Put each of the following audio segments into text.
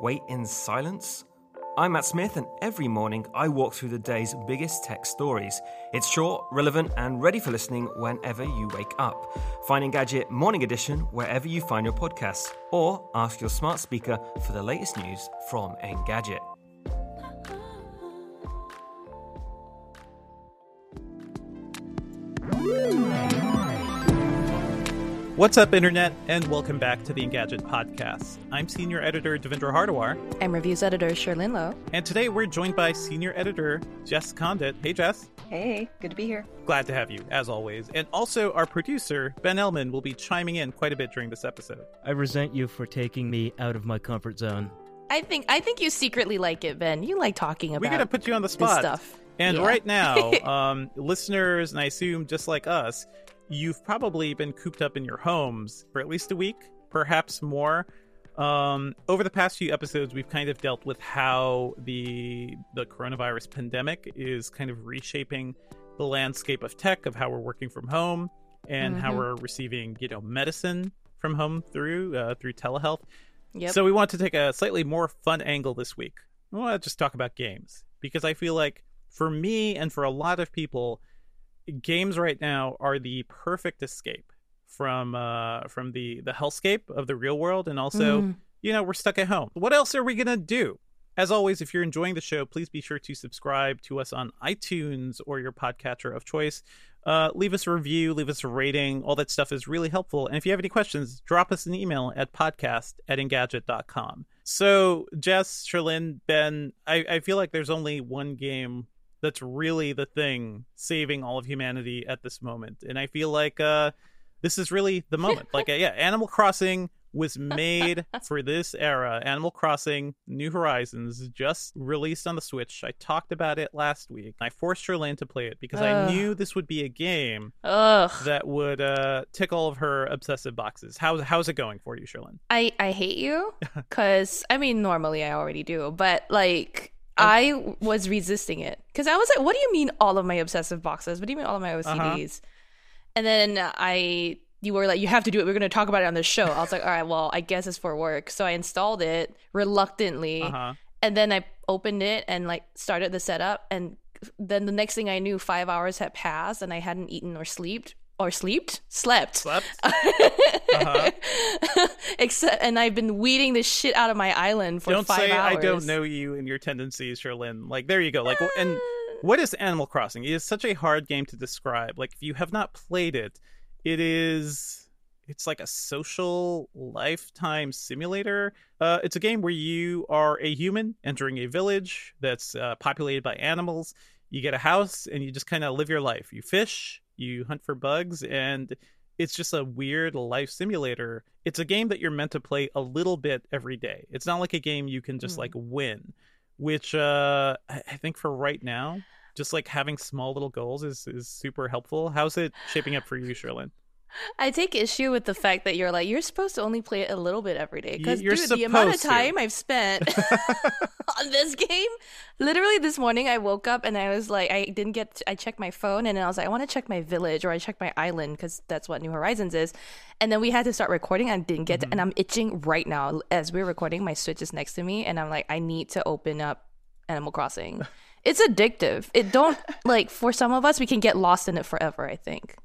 Wait in silence? I'm Matt Smith, and every morning I walk through the day's biggest tech stories. It's short, relevant, and ready for listening whenever you wake up. Find Engadget Morning Edition wherever you find your podcasts, or ask your smart speaker for the latest news from Engadget. What's up, Internet, and welcome back to the Engadget Podcast. I'm Senior Editor Devindra Hardawar. I'm reviews editor Cherlynn Low. and today we're joined by Senior Editor Jess Conditt. Hey, Jess. Hey, good to be here. Glad to have you, as always. And also, our producer, Ben Ellman, will be chiming in quite a bit during this episode. I resent you for taking me out of my comfort zone. I think I think you secretly like it, Ben. You like talking about We're going to put you on the this spot. stuff. And Yeah. right now, um, listeners, and I assume just like us, you've probably been cooped up in your homes for at least a week, perhaps more. Um, over the past few episodes, we've kind of dealt with how the the coronavirus pandemic is kind of reshaping the landscape of tech, of how we're working from home, and how Mhm. we're receiving, you know, medicine from home through uh, through telehealth. Yep. So we want to take a slightly more fun angle this week. We want to just talk about games because I feel like for me and for a lot of people, games right now are the perfect escape from uh from the the hellscape of the real world and also Mm. you know we're stuck at home. What else are we gonna do? As always if you're enjoying the show please be sure to subscribe to us on itunes or your podcatcher of choice. Uh, leave us a review leave us a rating. All that stuff is really helpful. And if you have any questions drop us an email at podcast at engadget.com so jess Cherlynn ben I, I feel like there's only one game that's really the thing saving all of humanity at this moment. And i feel like uh this is really the moment. Like uh, yeah animal crossing was made for this era. Animal crossing new horizons just released on the switch. I talked about it last week. I forced Cherlynn to play it because i knew this would be a game Ugh. that would uh tick all of her obsessive boxes. How's how's it going for you Cherlynn? I I hate you because I mean normally I already do, but like I was resisting it because I was like, "What do you mean all of my obsessive boxes? What do you mean all of my OCDs?" And then I, you were like, "You have to do it. We're going to talk about it on this show." I was like, "All right, well, I guess it's for work." So I installed it reluctantly, uh-huh and then I opened it and like started the setup, and then the next thing I knew, five hours had passed, and I hadn't eaten or slept or slept? Slept. slept. Uh-huh. Except, and I've been weeding the shit out of my island for don't five say hours. i don't know you and your tendencies Cherlynn. like there you go. Like and what is animal crossing? It is such a hard game to describe. Like if you have not played it it is it's like a social lifetime simulator. Uh, it's a game where you are a human entering a village that's uh, populated by animals. You get a house and you just kind of live your life. You fish you hunt for bugs and it's just a weird life simulator it's a game that you're meant to play a little bit every day it's not like a game you can just Mm. like win which uh i I think for right now just like having small little goals is is super helpful how's it shaping up for you Cherlynn? I take issue with the fact that you're like you're supposed to only play it a little bit every day because dude, the amount of supposed to. time I've spent on this game. Literally this morning, I woke up and I was like, I didn't get. I checked my phone and I was like, I want to check my village or I checked my island because that's what New Horizons is. And then we had to start recording. I didn't get, Mm-hmm. and I'm itching right now as we're recording. My Switch is next to me, and I'm like, I need to open up Animal Crossing. It's addictive. It don't like for some of us, we can get lost in it forever. I think.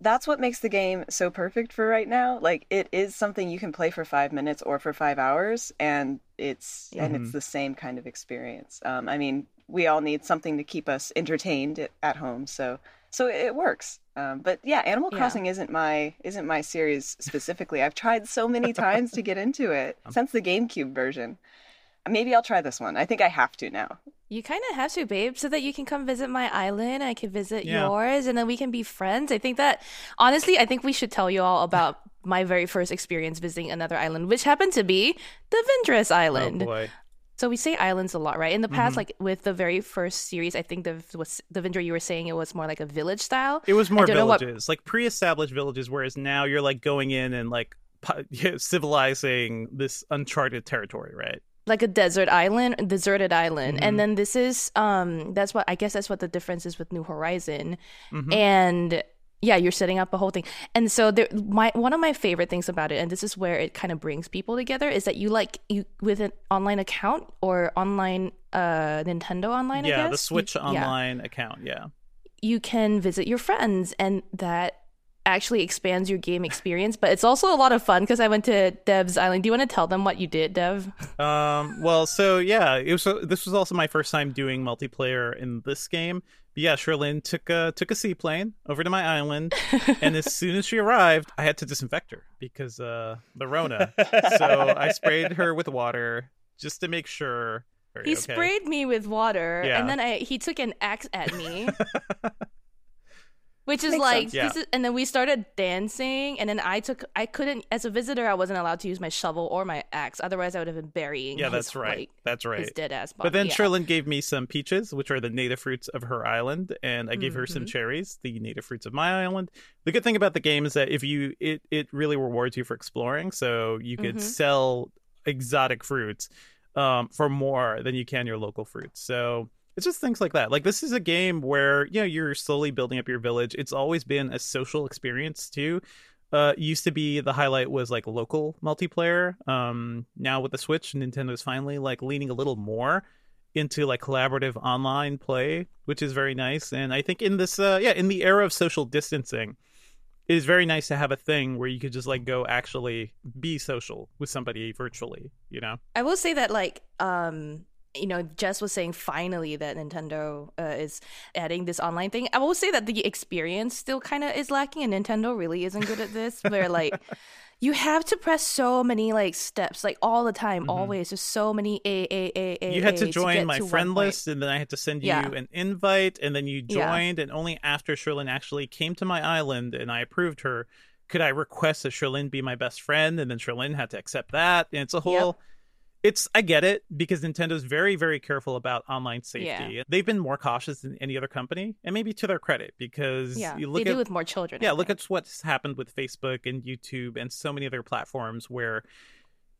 That's what makes the game so perfect for right now. Like it is something you can play for five minutes or for five hours, and it's and it's the same kind of experience. Um, I mean, we all need something to keep us entertained at, home, so so it works. Um, but yeah, Animal Yeah. Crossing isn't my isn't my series specifically. I've tried so many times to get into it since the GameCube version. Maybe I'll try this one. I think I have to now. You kind of have to, babe, so that you can come visit my island. I can visit Yeah. yours, and then we can be friends. I think that, honestly, I think we should tell you all about my very first experience visiting another island, which happened to be the Vindress Island. Oh boy. So we say islands a lot, right? In the past, Mhm. like with the very first series, I think the was Devindra you were saying it was more like a village style. It was more don't what- villages, like pre-established villages, whereas now you're like going in and like pu- civilizing this uncharted territory, right? Like a desert island, deserted island. Mhm. And then this is um that's what I guess that's what the difference is with New Horizon. Mhm. And yeah, you're setting up a whole thing. And so there my one of my favorite things about it and this is where it kind of brings people together is that you like you with an online account or online uh Nintendo online I yeah, the Switch you, yeah, Online account. Yeah. you can visit your friends and that actually expands your game experience, but it's also a lot of fun because I went to Dev's Island. Do you want to tell them what you did, Dev? Um. Well, so yeah, it was. This was also my first time doing multiplayer in this game. But yeah, Cherlynn took a took a seaplane over to my island, and as soon as she arrived, I had to disinfect her because uh the Rona. so I sprayed her with water just to make sure. He okay? sprayed me with water, Yeah. and then I he took an axe at me, which is Makes like. Yeah. this is, and then we started dancing, and then I took I couldn't as a visitor I wasn't allowed to use my shovel or my axe, otherwise I would have been burying. Yeah, his, that's right. like, that's right. His dead ass body. But then yeah. Cherlynn gave me some peaches, which are the native fruits of her island, and I gave her some Mhm. cherries, the native fruits of my island. The good thing about the game is that if you it it really rewards you for exploring, so you could Mhm. sell exotic fruits um, for more than you can your local fruits. So it's just things like that. Like this is a game where you know you're slowly building up your village. It's always been a social experience too. Uh, used to be the highlight was like local multiplayer. Um, now with the Switch, Nintendo's finally like leaning a little more into like collaborative online play, which is very nice. And I think in this, uh, yeah, in the era of social distancing, it is very nice to have a thing where you could just like go actually be social with somebody virtually. You know? I will say that like um you know Jess was saying finally that Nintendo uh, is adding this online thing. I will say that the experience still kind of is lacking, and Nintendo really isn't good at this. Where like you have to press so many like steps, like all the time, Mhm. always. Just so many a a a a. you had to join get my to friend point. list, and then I had to send you Yeah. an invite, and then you Yeah. joined, and only after Cherlynn actually came to my island and I approved her, could I request that Cherlynn be my best friend, and then Cherlynn had to accept that, and it's a whole. It's I get it because Nintendo's very very careful about online safety. Yeah. They've been more cautious than any other company, and maybe to their credit because Yeah, you they look do at with more children. I yeah look think. at what's happened with facebook and youtube and so many other platforms where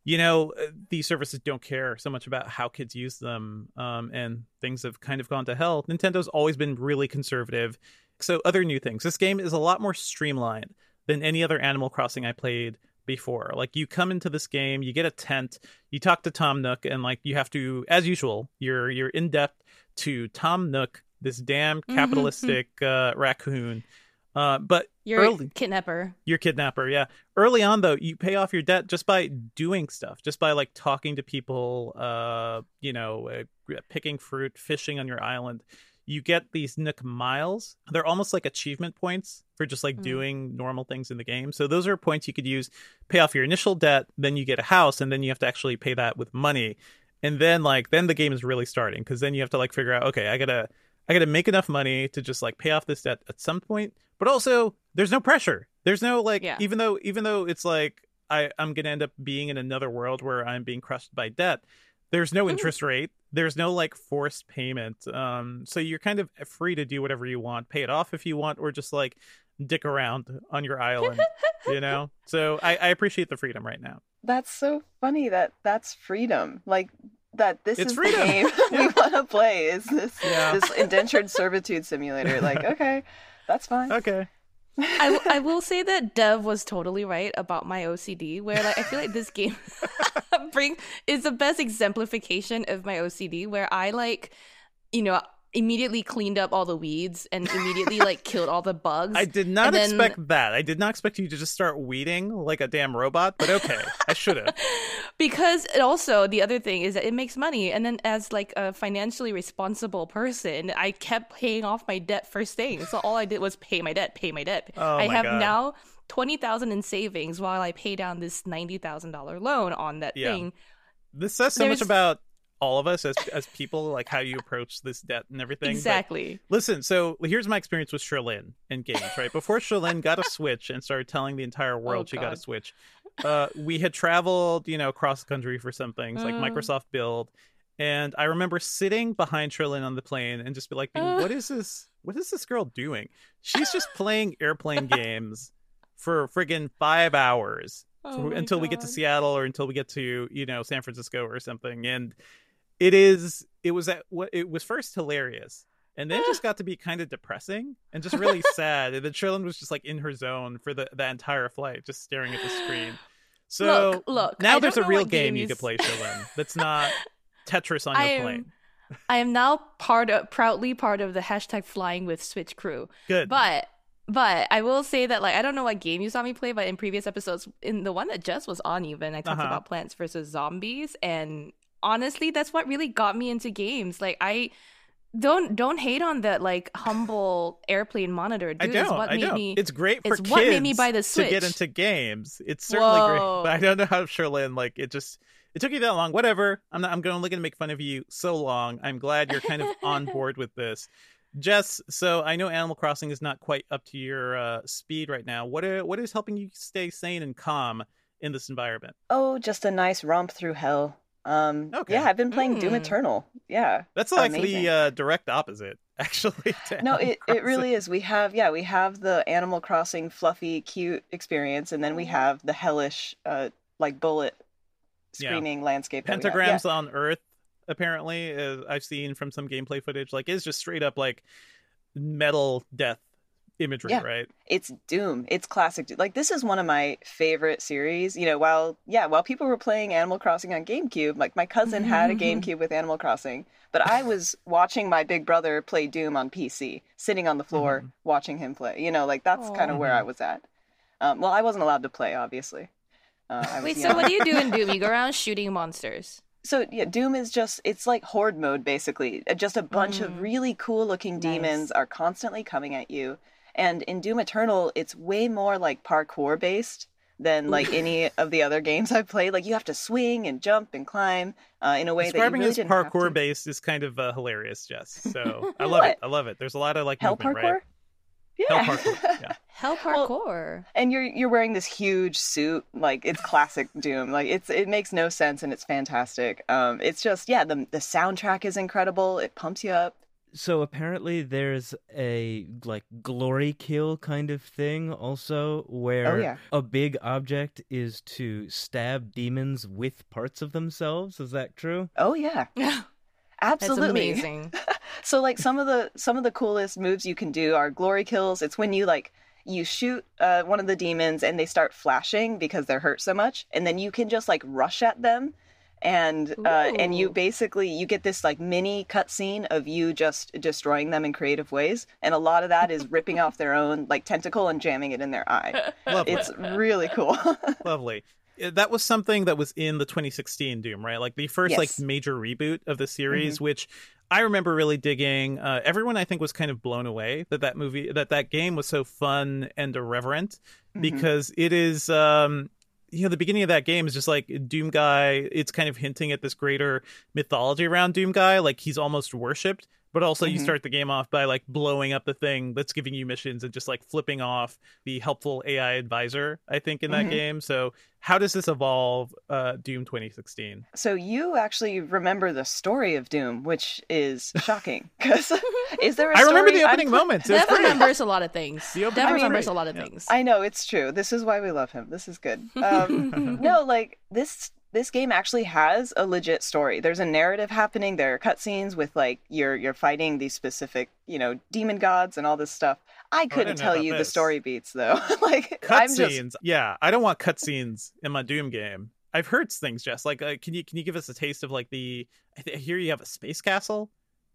you know uh, these services don't care so much about how kids use them um, and things have kind of gone to hell nintendo's always been really conservative so other new things this game is a lot more streamlined than any other animal crossing i played before like you come into this game you get a tent you talk to tom nook and like you have to as usual you're you're in depth to tom nook this damn Mhm. capitalistic uh, raccoon uh, but You're early a kidnapper. your kidnapper yeah early on though you pay off your debt just by doing stuff just by like talking to people uh you know uh, picking fruit fishing on your island you get these nook miles. They're almost like achievement points for just like Mm. doing normal things in the game. So those are points you could use. Pay off your initial debt then you get a house and then you have to actually pay that with money. And then like then the game is really starting because then you have to like figure out okay i gotta i gotta make enough money to just like pay off this debt at some point. But also there's no pressure. There's no like Yeah. even though even though it's like i i'm gonna end up being in another world where i'm being crushed by debt there's no Mhm. interest rate there's no like forced payment um so you're kind of free to do whatever you want pay it off if you want or just like dick around on your island you know so i i appreciate the freedom right now That's so funny that that's freedom. Like that this It's is freedom. the game we want to play is this Yeah. this indentured servitude simulator. Like, okay, that's fine. okay I, I will say that Dev was totally right about my OCD, where like I feel like this game bring is the best exemplification of my OCD, where I like, you know, immediately cleaned up all the weeds and immediately like killed all the bugs. I did not then- expect that. I did not expect you to just start weeding like a damn robot, but okay. I should have. because it also the other thing is that it makes money and then as like a financially responsible person i kept paying off my debt first thing so all i did was pay my debt pay my debt Oh i my have God. now 20000 in savings while i pay down this $90000 loan on that Yeah. thing This says so much about all of us as as people, like how you approach this debt and everything. but- exactly Listen, so here's my experience with Cherlynn in games, right? Before Cherlynn got a Switch and started telling the entire world Oh, she got a Switch, uh, we had traveled, you know, across the country for some things like Uh. Microsoft Build. And I remember sitting behind Cherlynn on the plane and just be like, Uh. what is this? What is this girl doing? She's just playing airplane games for friggin' five hours Oh until we get to Seattle or until we get to you know San Francisco or something. And it is it was at what it was first hilarious and then just got to be kind of depressing and just really sad. And then Cherlynn was just like in her zone for the the entire flight, just staring at the screen. So Look, look, now there's a real game you could play, Cherlynn. That's not Tetris on your am- plane. i am now part of proudly part of the hashtag flying with switch crew Good. But but I will say that like I don't know what game you saw me play, but in previous episodes, in the one that Jess was on, even I talked Uh-huh. about Plants vs Zombies, and honestly, that's what really got me into games. Like I don't don't hate on that like humble airplane monitor. Dude, I don't. It's what I made don't. me. it's great for it's kids what made me buy the switch to get into games. It's certainly great, but I don't know how Cherlynn like it just. It took you that long. Whatever. I'm not. I'm going only going to make fun of you so long. I'm glad you're kind of on board with this, Jess. So I know Animal Crossing is not quite up to your uh, speed right now. What are, What is helping you stay sane and calm in this environment? Oh, just a nice romp through hell. Um, Okay. Yeah, I've been playing Doom Mm. Eternal. Yeah. That's like Amazing. the uh, direct opposite, actually. to No, it, it really is. We have, yeah, we have the Animal Crossing fluffy, cute experience, and then we have the hellish, uh, like bullet Yeah. screaming landscape. that we have. pentagrams Yeah. on Earth. Apparently, uh, I've seen from some gameplay footage, like it's just straight up like metal death imagery, Yeah. right? It's Doom. It's classic. Doom. Like this is one of my favorite series. You know, while yeah, while people were playing Animal Crossing on GameCube, like my cousin had a GameCube with Animal Crossing, but I was watching my big brother play Doom on PC, sitting on the floor Mhm. watching him play. You know, like that's kind of where I was at. Um, well, I wasn't allowed to play, obviously. Uh, I was Wait, so what do you do in Doom? You go around shooting monsters. So yeah, Doom is just it's like horde mode basically. Uh, Just a bunch of Mm. really cool looking Nice. demons are constantly coming at you. And in Doom Eternal, it's way more like parkour based than like any of the other games I've played. Like you have to swing and jump and climb uh, in a way Describing that you really as didn't parkour based is kind of uh, hilarious, Jess. So I love it. I love it. There's a lot of like Hell movement, parkour. right? Yeah. Hell parkour. Yeah. Hell Well, parkour. and you're you're wearing this huge suit like it's classic doom like it's it makes no sense and it's fantastic um it's just yeah the the soundtrack is incredible it pumps you up So apparently there's a like glory kill kind of thing also where Oh, yeah. a big object is to stab demons with parts of themselves. Is that true? oh yeah yeah absolutely amazing. So like some of the some of the coolest moves you can do are glory kills. It's when you like you shoot uh, one of the demons and they start flashing because they're hurt so much, and then you can just like rush at them, and uh, and you basically you get this like mini cutscene of you just destroying them in creative ways, and a lot of that is ripping off their own like tentacle and jamming it in their eye. Lovely. It's really cool. Lovely. Uh, That was something that was in the 2016 Doom, right? Like the first like Yes. Mm-hmm. major reboot of the series, which I remember really digging. Uh, everyone I think was kind of blown away that that movie, that that game was so fun and irreverent Mm-hmm. because it is. Um, you know, the beginning of that game is just like Doom Guy. It's kind of hinting at this greater mythology around Doom Guy. Like he's almost worshipped, but also you Mhm. start the game off by like blowing up the thing that's giving you missions and just like flipping off the helpful AI advisor, I think, in that Mhm. game. So, how does this evolve uh, Doom 2016? So you actually remember the story of Doom, which is shocking. Because is there a I remember story- the I'm opening moments. It Dev remembers a lot of things. The opening Dev remembers great. a lot of Yeah. things. I know it's true. This is why we love him. This is good. Um, no, like this this game actually has a legit story. There's a narrative happening. There are cutscenes with like you're you're fighting these specific you know demon gods and all this stuff. I couldn't know tell about you the story beats though. like I'm just Cutscenes. Yeah, I don't want cutscenes in my Doom game. I've heard things, Jess. Like, uh, can you can you give us a taste of like the? I, th- I hear you have a space castle.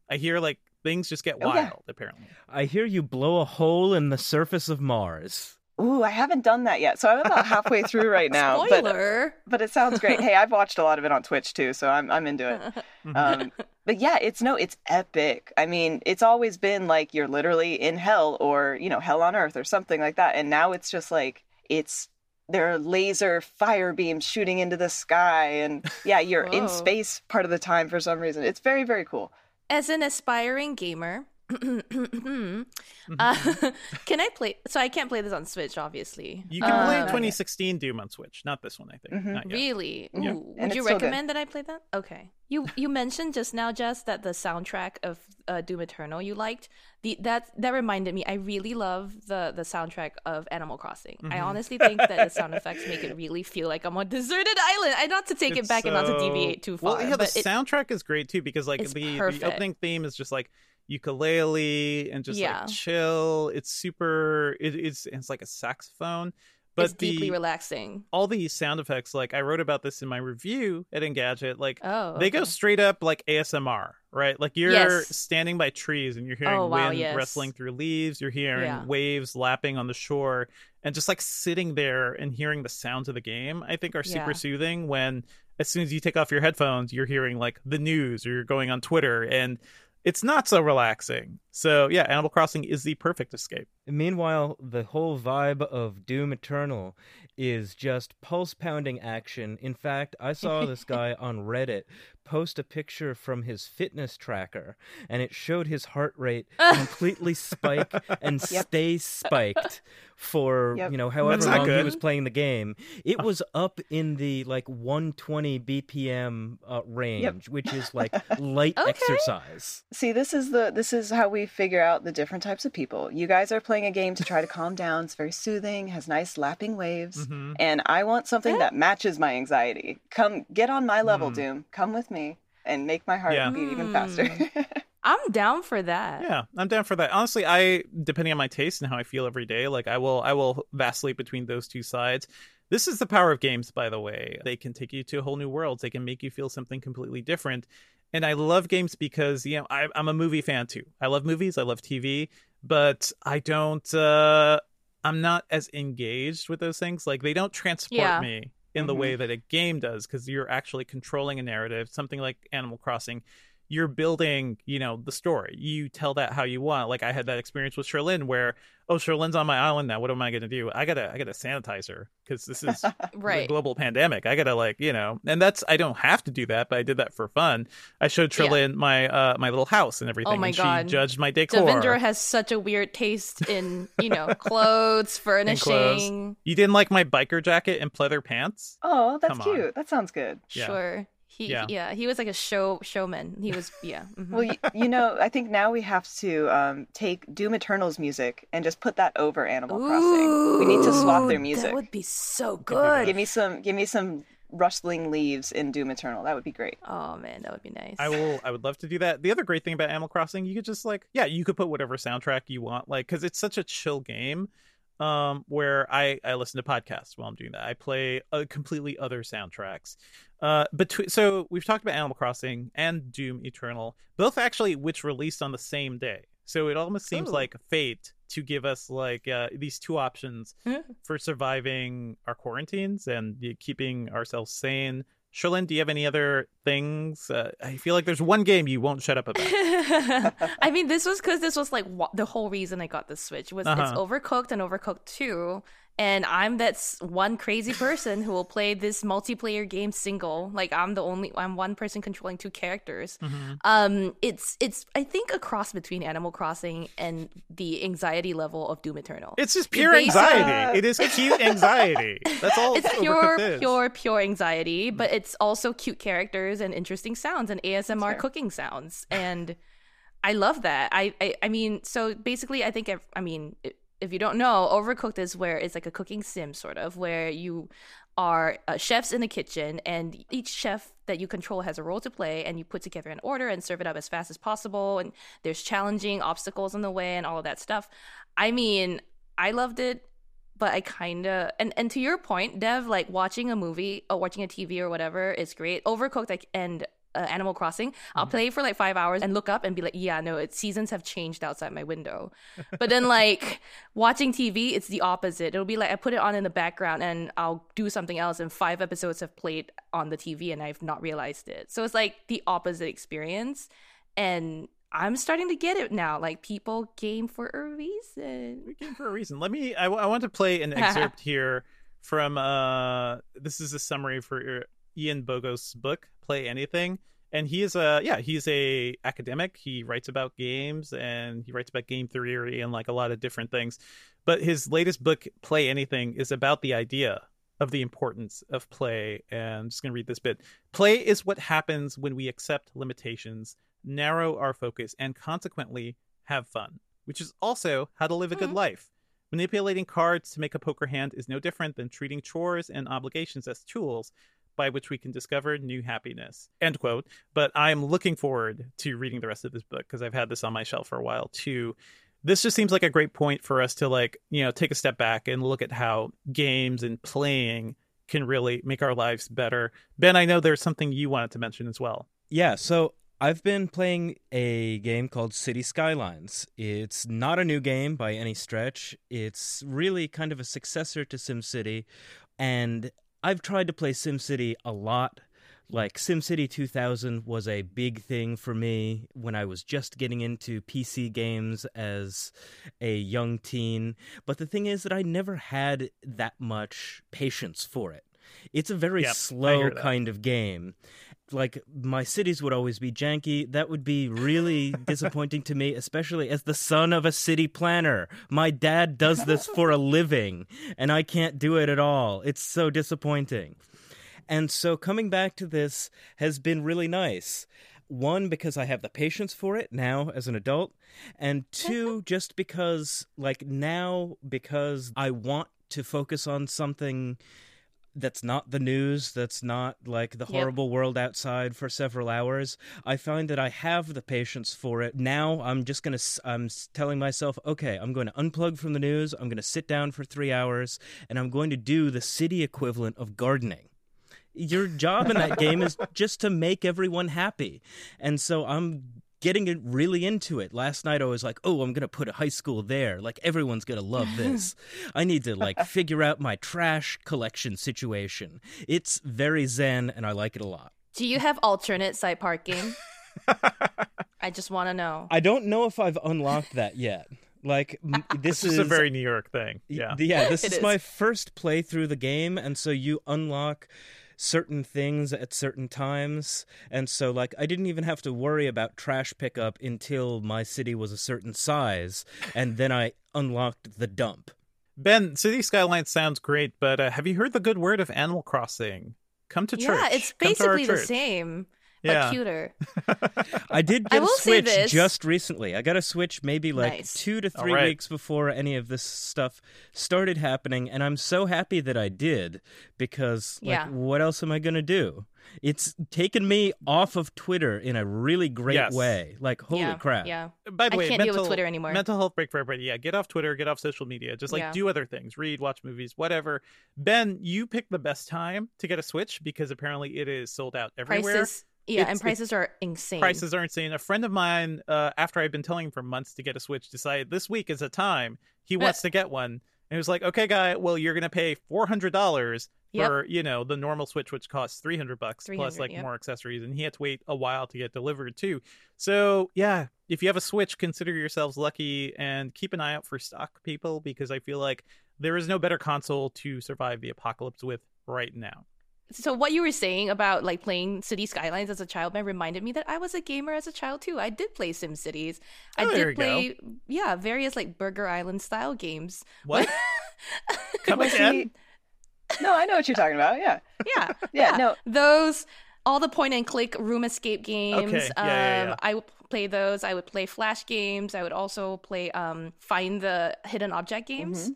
I hear like things just get Oh, wild. yeah. Apparently, I hear you blow a hole in the surface of Mars. Ooh, I haven't done that yet. So I'm about halfway through right now. But Spoiler. but it sounds great. Hey, I've watched a lot of it on Twitch too, so I'm I'm into it. Um, but yeah, it's no, it's epic. I mean, it's always been like you're literally in hell or you know hell on earth or something like that, and now it's just like it's there are laser fire beams shooting into the sky, and yeah, you're in space part of the time for some reason. It's very very cool. As an aspiring gamer. Uh, can I play? So I can't play this on Switch, obviously. you can play Um, 2016 Doom on Switch, not this one. I think. Mhm. Not yet. Really? Ooh, And Would you it's still good. recommend that I play that? Okay. You you mentioned just now, Jess, that the soundtrack of uh, Doom Eternal you liked. The that that reminded me. I really love the the soundtrack of Animal Crossing. I Mm-hmm. honestly think that the sound effects make it really feel like I'm on a deserted island. I not to take it It's back and not to deviate too far. Well, yeah, the it- soundtrack is great too because like it's the, the perfect. opening theme is just like ukulele and just Yeah. like chill. It's super. It, it's it's like a saxophone, but it's the deeply relaxing. all these sound effects, like I wrote about this in my review at Engadget, like Oh, they go straight up like ASMR, right? Like you're Yes. standing by trees and you're hearing Oh, wow, wind yes. rustling through leaves, you're hearing Yeah. waves lapping on the shore, and just like sitting there and hearing the sounds of the game, I think are super Yeah. soothing when as soon as you take off your headphones, you're hearing like the news or you're going on Twitter and it's not so relaxing. So yeah, Animal Crossing is the perfect escape. Meanwhile, the whole vibe of Doom Eternal is just pulse pounding action. In fact, I saw this guy on Reddit post a picture from his fitness tracker, and it showed his heart rate completely spike and Yep. stay spiked for Yep. you know however That's not long he was playing the game. It was up in the like 120 BPM uh, range, which is like light Okay. exercise. See, this is the this is how we figure out the different types of people. You guys are playing a game to try to calm down. It's very soothing, has nice lapping waves, Mhm. and I want something that matches my anxiety. Come get on my level, Mm. Doom. Come with me and make my heart Yeah. beat even faster. I'm down for that. Yeah, I'm down for that. Honestly, I depending on my taste and how I feel every day, like I will I will vacillate between those two sides. This is the power of games, by the way. They can take you to a whole new world. They can make you feel something completely different. And I love games because you know I, I'm a movie fan too. I love movies. I love TV, but I don't. uh I'm not as engaged with those things. Like they don't transport Yeah. me in the Mhm. way that a game does because you're actually controlling a narrative. Something like Animal Crossing you're building, you know, the story. You tell that how you want. Like I had that experience with Cherlynn where, oh, Cherlynn's on my island now. What am I going to do? I gotta, I gotta sanitize her because this is a Right. global pandemic. I gotta like, you know, and that's I don't have to do that, but I did that for fun. I showed Yeah. My uh my little house and everything. Oh my and God. She judged my decor. Devindra has such a weird taste in, you know, clothes, And clothes. furnishing. You didn't like my biker jacket and pleather pants? oh, that's Come on. cute. That sounds good. Yeah. Sure. He, Yeah. yeah. he was like a show showman. He was, yeah. mhm. Well, you, you know, I think now we have to um, take Doom Eternal's music and just put that over Animal Crossing. We need to swap their music. That would be so good. Give me some, give me some rustling leaves in Doom Eternal. That would be great. Oh man, that would be nice. I will. I would love to do that. The other great thing about Animal Crossing, you could just like, yeah, you could put whatever soundtrack you want, like, because it's such a chill game. Um, where I I listen to podcasts while I'm doing that. I play uh, completely other soundtracks. Uh, between so we've talked about Animal Crossing and Doom Eternal, both actually which released on the same day. So it almost seems Ooh. like fate to give us like uh, these two options Hmm. for surviving our quarantines and keeping ourselves sane. Cherlynn, do you have any other things? Uh, I feel like there's one game you won't shut up about. I mean, this was because this was like wha- the whole reason I got the Switch was it's Uh-huh. Overcooked and Overcooked Two, and I'm that one crazy person who will play this multiplayer game single. Like I'm the only I'm one person controlling two characters. Mm-hmm. Um, it's it's I think a cross between Animal Crossing and the anxiety level of Doom Eternal. It's just pure basic- anxiety. It is cute anxiety. That's all. it's pure, is. pure, pure anxiety, but it's also cute characters and interesting sounds and ASMR cooking sounds, and I love that. I, I, I mean, so basically, I think, if, I mean, i- if you don't know, Overcooked is where it's like a cooking sim, sort of, where you are uh, chefs in the kitchen, and each chef that you control has a role to play, and you put together an order and serve it up as fast as possible, and there's challenging obstacles in the way and all of that stuff. I mean, I loved it but I kind of and and to your point, Dev, like watching a movie or watching a TV or whatever is great. Overcooked, like and uh, Animal Crossing, mm-hmm. I'll play for like five hours and look up and be like, yeah, no, it's seasons have changed outside my window. but then like watching TV, it's the opposite. It'll be like I put it on in the background and I'll do something else, and five episodes have played on the TV and I've not realized it. So it's like the opposite experience, and I'm starting to get it now. Like people game for a reason. We game for a reason. Let me. I, I want to play an excerpt here from. uh This is a summary for Ian Bogost's book, Play Anything, and he is a yeah he's a academic. He writes about games and he writes about game theory and like a lot of different things. But his latest book, Play Anything, is about the idea of the importance of play. And I'm just going to read this bit. Play is what happens when we accept limitations narrow our focus, and consequently have fun, which is also how to live a good mm-hmm. life. Manipulating cards to make a poker hand is no different than treating chores and obligations as tools by which we can discover new happiness. End quote. But I'm looking forward to reading the rest of this book because I've had this on my shelf for a while too. This just seems like a great point for us to like, you know, take a step back and look at how games and playing can really make our lives better. Ben, I know there's something you wanted to mention as well. Yeah, so I've been playing a game called Cities Skylines. It's not a new game by any stretch. It's really kind of a successor to SimCity. And I've tried to play SimCity a lot. Like SimCity 2000 was a big thing for me when I was just getting into PC games as a young teen. But the thing is that I never had that much patience for it. It's a very yep, slow kind of game like my cities would always be janky. That would be really disappointing to me, especially as the son of a city planner. My dad does this for a living, and I can't do it at all. It's so disappointing. And so coming back to this has been really nice. One, because I have the patience for it now as an adult. And two, just because, like, now, because I want to focus on something that's not the news, that's not like the horrible yep. world outside for several hours. I find that I have the patience for it. Now I'm just going to, I'm telling myself, okay, I'm going to unplug from the news. I'm going to sit down for three hours and I'm going to do the city equivalent of gardening your job in that game is just to make everyone happy. And so I'm getting really into it. Last night I was like, "Oh, I'm going to put a high school there. Like everyone's going to love this. I need to like figure out my trash collection situation." It's very zen and I like it a lot. Do you have alternate site parking? I just want to know. I don't know if I've unlocked that yet. Like this is a very New York thing. Yeah. Yeah, this is, is my first play through the game and so you unlock certain things at certain times. And so, like, I didn't even have to worry about trash pickup until my city was a certain size. And then I unlocked the dump. Ben, Cities Skylines sounds great, but uh, have you heard the good word of Animal Crossing? Come to church. Yeah, it's basically the same but yeah. cuter. I did get I a Switch just recently. I got a Switch maybe like nice. two to three right. weeks before any of this stuff started happening, and I'm so happy that I did because, like, yeah. what else am I gonna do? It's taken me off of Twitter in a really great yes. way. Like, holy yeah, crap! Yeah. By the I way, can't mental, deal with Twitter anymore. Mental health break for everybody. Yeah, get off Twitter, get off social media. Just like yeah. do other things, read, watch movies, whatever. Ben, you picked the best time to get a Switch because apparently it is sold out everywhere. Prices yeah, and prices are insane. Prices are insane. A friend of mine, uh, after I've been telling him for months to get a Switch, decided this week is a time he wants to get one. And he was like, "Okay, guy, well, you're gonna pay four hundred dollars for yep. you know the normal Switch, which costs three hundred bucks plus like yep. more accessories, and he had to wait a while to get delivered too. So yeah, if you have a Switch, consider yourselves lucky and keep an eye out for stock, people, because I feel like there is no better console to survive the apocalypse with right now so what you were saying about like playing Cities Skylines as a child man reminded me that I was a gamer as a child too. I did play Sim Cities. Oh, I did play go. yeah, various like Burger Island style games. What? Come again? No, I know what you're talking about. Yeah. Yeah. yeah, yeah. no. Those all the point and click room escape games. Okay. Yeah, um, yeah, yeah. I would play those. I would play flash games. I would also play um find the hidden object games. Mm-hmm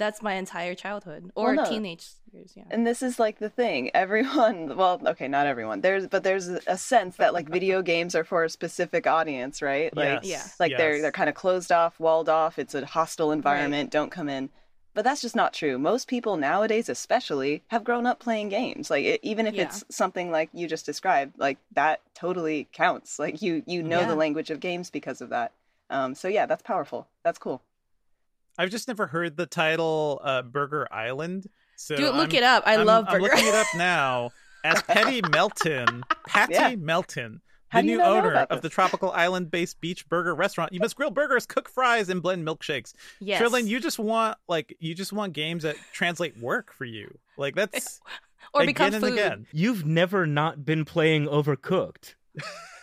that's my entire childhood or well, no. teenage years yeah and this is like the thing everyone well okay not everyone there's but there's a sense that like video games are for a specific audience right like yes. yeah like yes. they're they're kind of closed off walled off it's a hostile environment right. don't come in But that's just not true. Most people nowadays, especially, have grown up playing games. Like it, even if Yeah. it's something like you just described, like that totally counts. Like you you know Yeah. the language of games because of that. Um, so yeah, that's powerful. That's cool. I've just never heard the title uh, Burger Island. So Dude, look I'm- it up. I I'm- love I'm Burger. looking it up now as Patty Melton. Patty Yeah. Melton. The do new not know owner of the tropical island-based beach burger restaurant. You must grill burgers, cook fries, and blend milkshakes. yes. Cherlynn, you just want like you just want games that translate work for you. Like that's or again become and food. again. You've never not been playing Overcooked.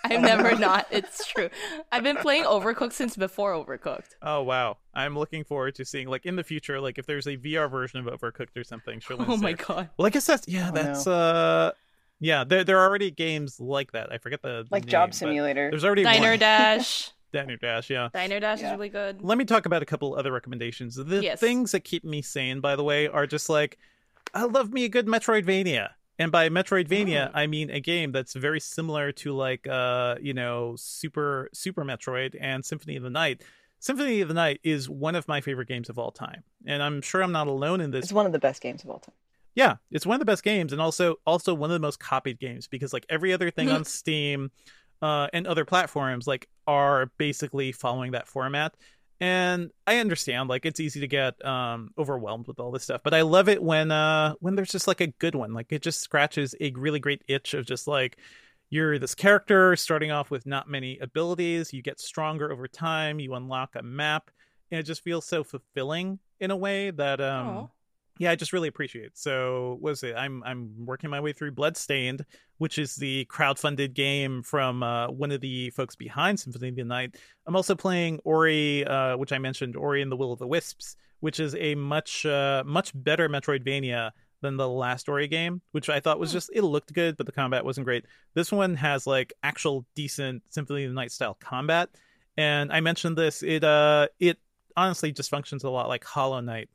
I've never not. It's true. I've been playing Overcooked since before Overcooked. Oh wow, I'm looking forward to seeing like in the future, like if there's a VR version of Overcooked or something. Cherlynn's Oh my there. god. Well, I guess that's yeah, Oh, that's uh, yeah. There there are already games like that. I forget the, the Like name, Job Simulator. There's already Diner one. Dash. Diner Dash. Yeah. Diner Dash Yeah. is really good. Let me talk about a couple other recommendations. The Yes. things that keep me sane, by the way, are just like I love me a good Metroidvania. And by Metroidvania, Oh. I mean a game that's very similar to like uh, you know, Super Super Metroid and Symphony of the Night. Symphony of the Night is one of my favorite games of all time. And I'm sure I'm not alone in this It's one of the best games of all time. yeah, it's one of the best games, and also also one of the most copied games because like every other thing on Steam uh, and other platforms like are basically following that format. And I understand like it's easy to get um, overwhelmed with all this stuff, but I love it when uh, when there's just like a good one. Like it just scratches a really great itch of just like you're this character starting off with not many abilities, you get stronger over time, you unlock a map, and it just feels so fulfilling in a way that um Aw. Yeah, I just really appreciate it. So, what is it? I'm I'm working my way through Bloodstained, which is the crowdfunded game from uh, one of the folks behind Symphony of the Night. I'm also playing Ori, uh, which I mentioned, Ori and the Will of the Wisps, which is a much uh, much better Metroidvania than the last Ori game, which I thought was just it looked good, but the combat wasn't great. This one has like actual decent Symphony of the Night style combat, and I mentioned this. It uh it honestly just functions a lot like Hollow Knight.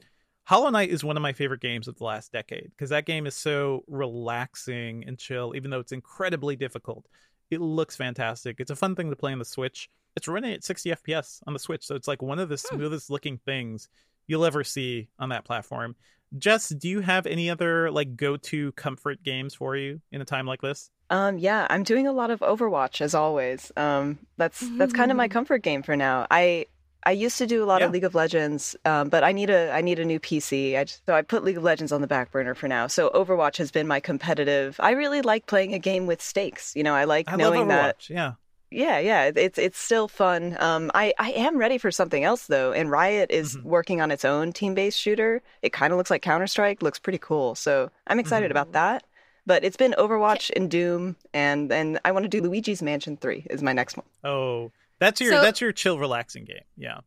Hollow Knight is one of my favorite games of the last decade because that game is so relaxing and chill, even though it's incredibly difficult. It looks fantastic. It's a fun thing to play on the Switch. It's running at 60 FPS on the Switch, so it's like one of the smoothest looking things you'll ever see on that platform. Jess, do you have any other like go-to comfort games for you in a time like this? Um, yeah, I'm doing a lot of Overwatch as always. Um, that's that's kind of my comfort game for now. I I used to do a lot Yeah. of League of Legends, um, but I need a I need a new PC. I just, so I put League of Legends on the back burner for now. So Overwatch has been my competitive. I really like playing a game with stakes. You know, I like I knowing that Yeah. yeah, yeah, it's it's still fun. Um, I I am ready for something else though, and Riot is Mhm. working on its own team-based shooter. It kind of looks like Counter Strike, looks pretty cool. So I'm excited Mhm. about that. But it's been Overwatch and Doom, and and I want to do Luigi's Mansion Three is my next one. Oh, that's your So- that's your chill relaxing game. Yeah.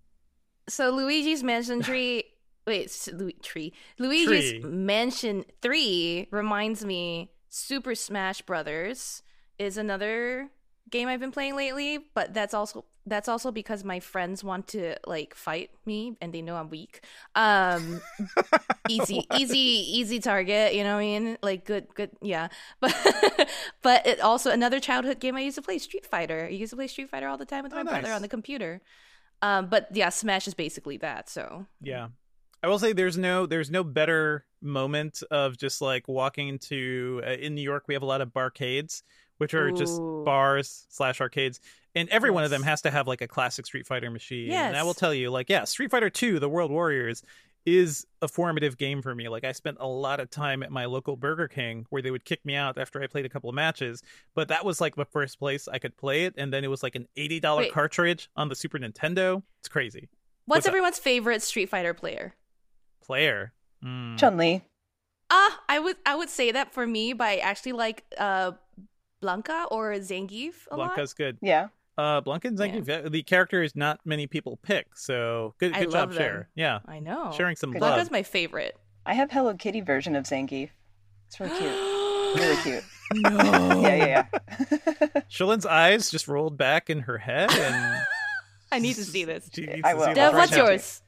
So Luigi's Mansion Tree. Wait, Lu- tree. Luigi's Tree. Mansion Three reminds me. Super Smash Brothers is another game I've been playing lately, but that's also that's also because my friends want to like fight me and they know I'm weak. Um, easy, easy, easy target. You know what I mean? Like good, good. Yeah, but but it also another childhood game I used to play Street Fighter. I used to play Street Fighter all the time with Oh, my brother on the computer. Um, but yeah, Smash is basically that. So Yeah. I will say there's no there's no better moment of just like walking into uh, in New York we have a lot of barcades which are just bars slash arcades and every one of them has to have like a classic Street Fighter machine and I will tell you like yeah Street Fighter 2 the World Warriors is a formative game for me like I spent a lot of time at my local Burger King where they would kick me out after I played a couple of matches but that was like the first place I could play it and then it was like an $80 Wait. cartridge on the Super Nintendo it's crazy what's, What's up? everyone's favorite Street Fighter player? player Mm. Chun Li. Ah, I would I would say that for me, by actually like uh Blanka or Zangief a Blanka's good. Yeah. Uh, Blanka and Zangief, the character is not many people pick, so good, I job, love Cher. Yeah. I know. sharing some Good love. Blanka's my favorite. I have Hello Kitty version of Zangief. It's really cute. really cute. no. Yeah, yeah, yeah. Cherlynn's eyes just rolled back in her head, and I need to see this. she needs I to will. see Dev, what's right yours?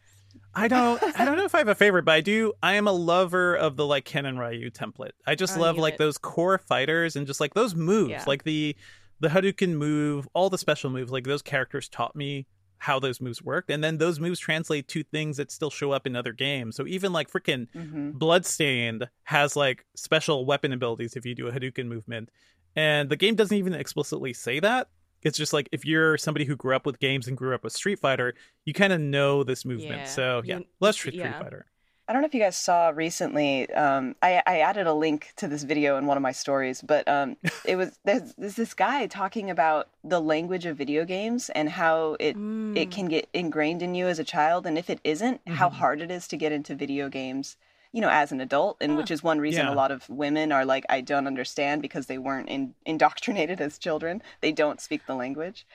I don't, I don't know if I have a favorite, but I do. I am a lover of the like Ken and Ryu template. I just I love like it. those core fighters and just like those moves, Yeah. like the the Hadouken move, all the special moves. Like those characters taught me how those moves worked and then those moves translate to things that still show up in other games so even like freaking Mm-hmm. bloodstained has like special weapon abilities if you do a hadouken movement and the game doesn't even explicitly say that it's just like if you're somebody who grew up with games and grew up with street fighter you kind of know this movement Yeah. so yeah You- let's street yeah. fighter I don't know if you guys saw recently. Um, I, I added a link to this video in one of my stories, but um, it was there's, there's this guy talking about the language of video games and how it Mm. it can get ingrained in you as a child, and if it isn't, how Mhm. hard it is to get into video games. You know, as an adult, and which is one reason yeah. a lot of women are like, I don't understand because they weren't in, indoctrinated as children. They don't speak the language.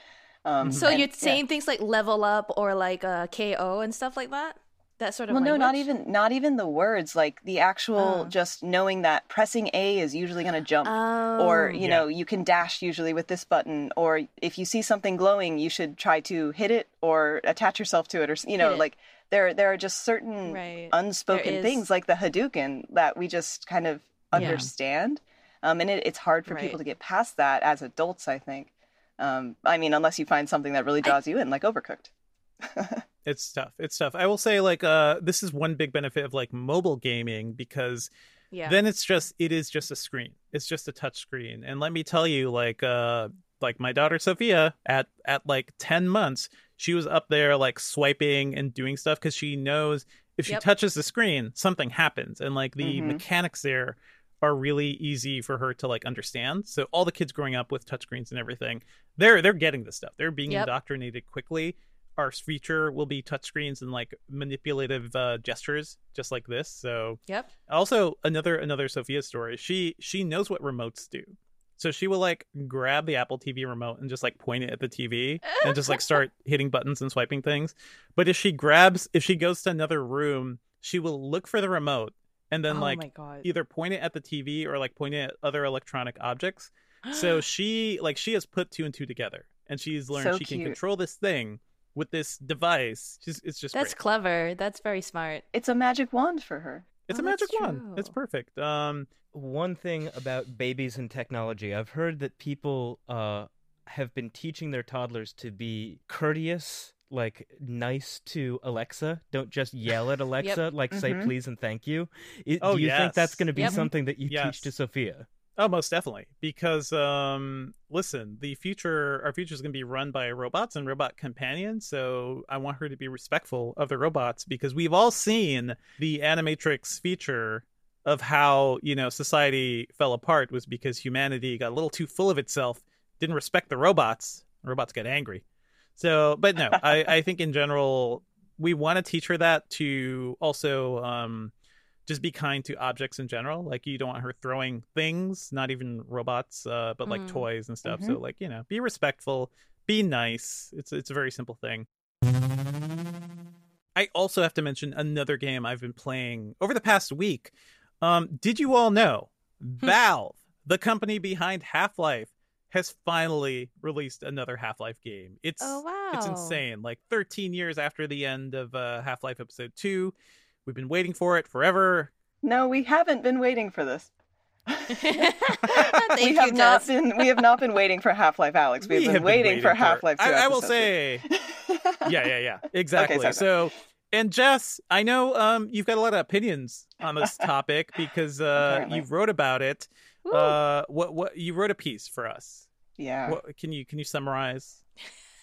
Um, So and- you're yeah. saying things like level up or like uh, KO and stuff like that? That sort of well no not even not even the words like the actual Oh. just knowing that pressing a is usually going to jump or Oh. you know you can dash usually with this button or if you see something glowing you should try to hit it or attach yourself to it or you know like there there are just certain Right. unspoken There is- things like the hadouken that we just kind of Yeah. understand um, and it, it's hard for Right. people to get past that as adults i think um, i mean unless you find something that really draws you in like overcooked it's tough it's tough i will say like uh this is one big benefit of like mobile gaming because Yeah. then it's just it is just a screen it's just a touch screen and let me tell you like uh like my daughter sophia at at like 10 months she was up there like swiping and doing stuff because she knows if she Yep. touches the screen something happens and like the Mhm. mechanics there are really easy for her to like understand so all the kids growing up with touchscreens and everything they're they're getting this stuff they're being Yep. indoctrinated quickly our feature will be touchscreens and like manipulative uh, gestures just like this so Yep. also another another sophia story she she knows what remotes do. So she will like grab the apple tv remote and just like point it at the tv and just like start hitting buttons and swiping things. But if she grabs if she goes to another room she will look for the remote and then oh like either point it at the tv or like point it at other electronic objects. So she like she has put two and two together and she's learned So she can control this thing with this device She's, it's just That's great. clever. That's very smart. it's a magic wand for her it's Oh, a magic that's wand it's perfect um One thing about babies and technology, I've heard that people uh, have been teaching their toddlers to be courteous, like nice to Alexa. Don't just yell at Alexa, like say Mhm. please and thank you. I- Oh, Do you think that's going to be Yep. something that you Yes. teach to Sophia? Oh, most definitely. Because um listen, the future our future is going to be run by robots and robot companions, so I want her to be respectful of the robots because we've all seen the animatrix feature of how, you know, society fell apart was because humanity got a little too full of itself, didn't respect the robots. Robots get angry. So, but no, I I think in general we want to teach her that to also um just be kind to objects in general. Like you don't want her throwing things, not even robots, uh, but like Mm. toys and stuff. So like you know, be respectful, be nice. It's it's a very simple thing. I also have to mention another game I've been playing over the past week. Um, did you all know Valve, the company behind Half Life, has finally released another Half Life game? It's Oh wow. it's insane. Like 13 years after the end of uh, Half Life Episode 2. We've been waiting for it forever. no we haven't been waiting for this we you, have not Jess. been we have not been waiting for Half-Life Alyx. We've We been, have waiting, for Half-Life 2. I, I will say, yeah, yeah, yeah, exactly. sorry, so, and Jess, I know um, you've got a lot of opinions on this topic because uh, you wrote about it. Uh, what what you wrote a piece for us? Yeah. What can you can you summarize?